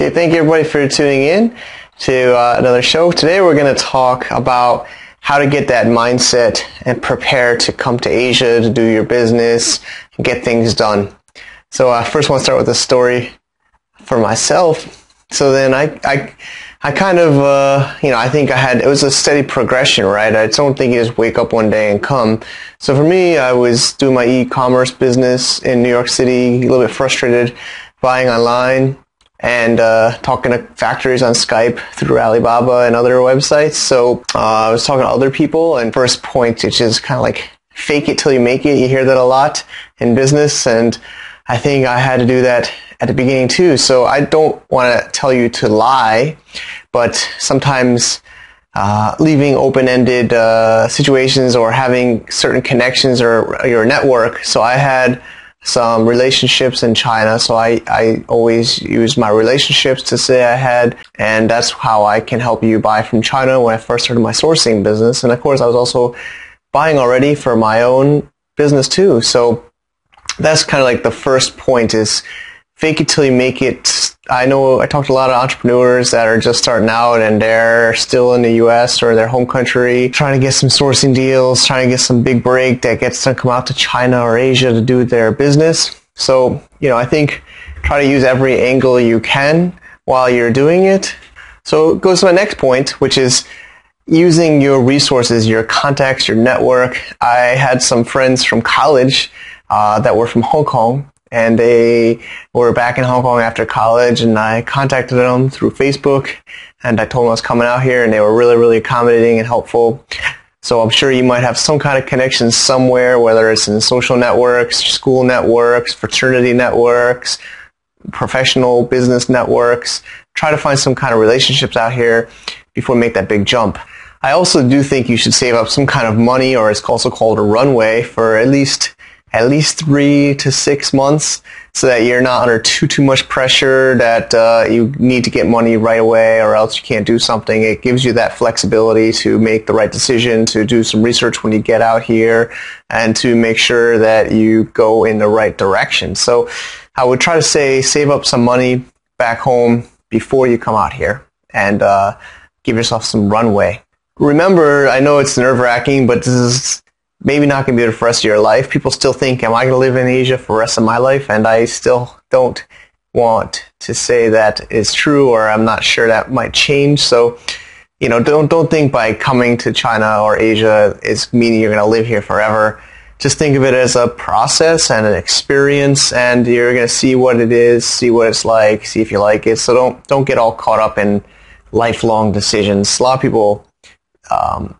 Okay, thank you everybody for tuning in to uh, another show. Today we're going to talk about how to get that mindset and prepare to come to Asia to do your business get things done. So uh, first want to start with a story for myself. So then I, I, I kind of, uh, you know, I think I had, it was a steady progression, right? I don't think you just wake up one day and come. So for me, I was doing my e-commerce business in New York City, a little bit frustrated buying online and uh, talking to factories on Skype through Alibaba and other websites. So uh, I was talking to other people, and first point, which is kind of like fake it till you make it. You hear that a lot in business, and I think I had to do that at the beginning too. So I don't want to tell you to lie, but sometimes uh, leaving open-ended uh, situations or having certain connections or your network. So I had some relationships in China. So I, I always use my relationships to say I had, and that's how I can help you buy from China when I first started my sourcing business. And of course, I was also buying already for my own business too. So that's kind of like the first point is fake it till you make it. I know I talked to a lot of entrepreneurs that are just starting out and they're still in the U.S. or their home country trying to get some sourcing deals, trying to get some big break that gets them to come out to China or Asia to do their business. So, you know, I think try to use every angle you can while you're doing it. So it goes to my next point, which is using your resources, your contacts, your network. I had some friends from college uh, that were from Hong Kong and they were back in Hong Kong after college and I contacted them through Facebook and I told them I was coming out here and they were really, really accommodating and helpful. So I'm sure you might have some kind of connection somewhere, whether it's in social networks, school networks, fraternity networks, professional business networks. Try to find some kind of relationships out here before you make that big jump. I also do think you should save up some kind of money or it's also called a runway for at least at least three to six months so that you're not under too too much pressure that uh, you need to get money right away or else you can't do something. It gives you that flexibility to make the right decision to do some research when you get out here and to make sure that you go in the right direction. So i would try to say save up some money back home before you come out here and uh, give yourself some runway. Remember i know it's nerve-wracking but this is maybe not going to be there for the rest of your life. People still think, am I going to live in Asia for the rest of my life? And I still don't want to say that is true or I'm not sure that might change. So, you know, don't, don't think by coming to China or Asia is meaning you're going to live here forever. Just think of it as a process and an experience and you're going to see what it is, see what it's like, see if you like it. So don't, don't get all caught up in lifelong decisions. A lot of people, um,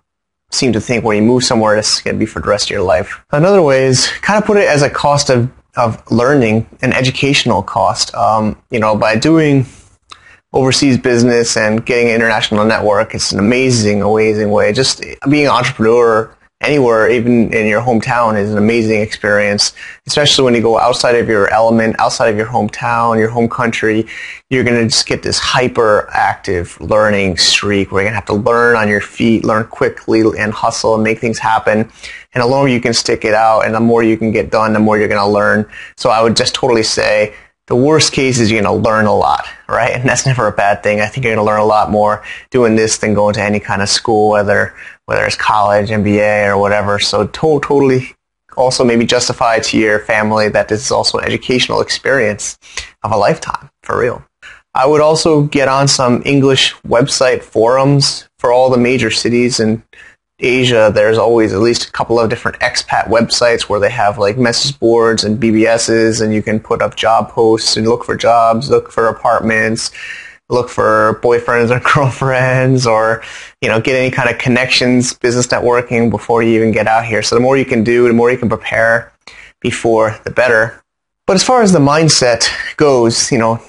seem to think when you move somewhere, it's going to be for the rest of your life. Another way is kind of put it as a cost of, of learning, an educational cost. Um, you know, by doing overseas business and getting an international network, it's an amazing, amazing way. Just being an entrepreneur anywhere, even in your hometown, is an amazing experience. Especially when you go outside of your element, outside of your hometown, your home country, you're going to just get this hyper active learning streak where you're going to have to learn on your feet, learn quickly, and hustle and make things happen. And the longer you can stick it out, and the more you can get done, the more you're going to learn. So I would just totally say the worst case is you're going to learn a lot, right? And that's never a bad thing. I think you're going to learn a lot more doing this than going to any kind of school, whether whether it's college, MBA, or whatever. So to- totally also maybe justify to your family that this is also an educational experience of a lifetime, for real. I would also get on some English website forums for all the major cities and Asia, there's always at least a couple of different expat websites where they have like message boards and BBSs and you can put up job posts and look for jobs, look for apartments, look for boyfriends or girlfriends or, you know, get any kind of connections, business networking before you even get out here. So the more you can do, the more you can prepare before, the better. But as far as the mindset goes, you know,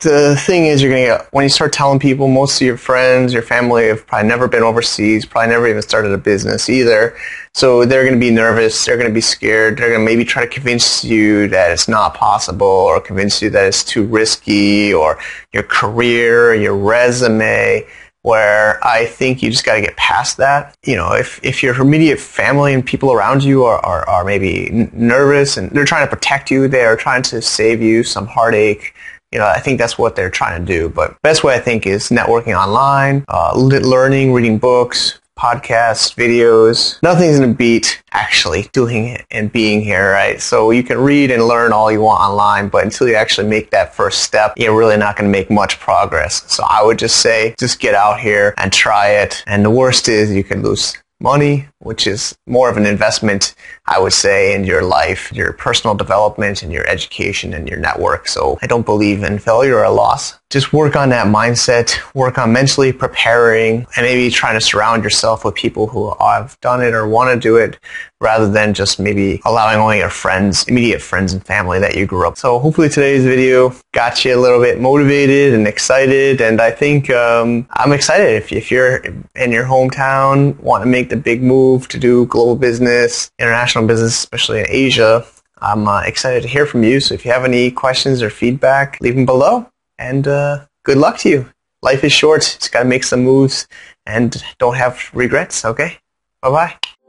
the thing is you're going to get when you start telling people most of your friends your family have probably never been overseas probably never even started a business either so they're going to be nervous they're going to be scared they're going to maybe try to convince you that it's not possible or convince you that it's too risky or your career your resume where I think you just got to get past that. You know, if, if your immediate family and people around you are, are, are maybe nervous and they're trying to protect you, they are trying to save you some heartache, you know, I think that's what they're trying to do. But best way I think is networking online, uh, learning, reading books, podcasts, videos. Nothing's going to beat actually doing it and being here, right? So you can read and learn all you want online, but until you actually make that first step, you're really not going to make much progress. So I would just say, just get out here and try it. And the worst is you can lose money, which is more of an investment, I would say, in your life, your personal development and your education and your network. So I don't believe in failure or loss. Just work on that mindset, work on mentally preparing and maybe trying to surround yourself with people who have done it or want to do it rather than just maybe allowing only your friends, immediate friends and family that you grew up. So hopefully today's video got you a little bit motivated and excited. And I think um, I'm excited if, if you're in your hometown, want to make the big move to do global business, international business, especially in Asia. I'm uh, excited to hear from you. So if you have any questions or feedback, leave them below. And uh, good luck to you. Life is short. Just got to make some moves and don't have regrets. Okay. Bye bye.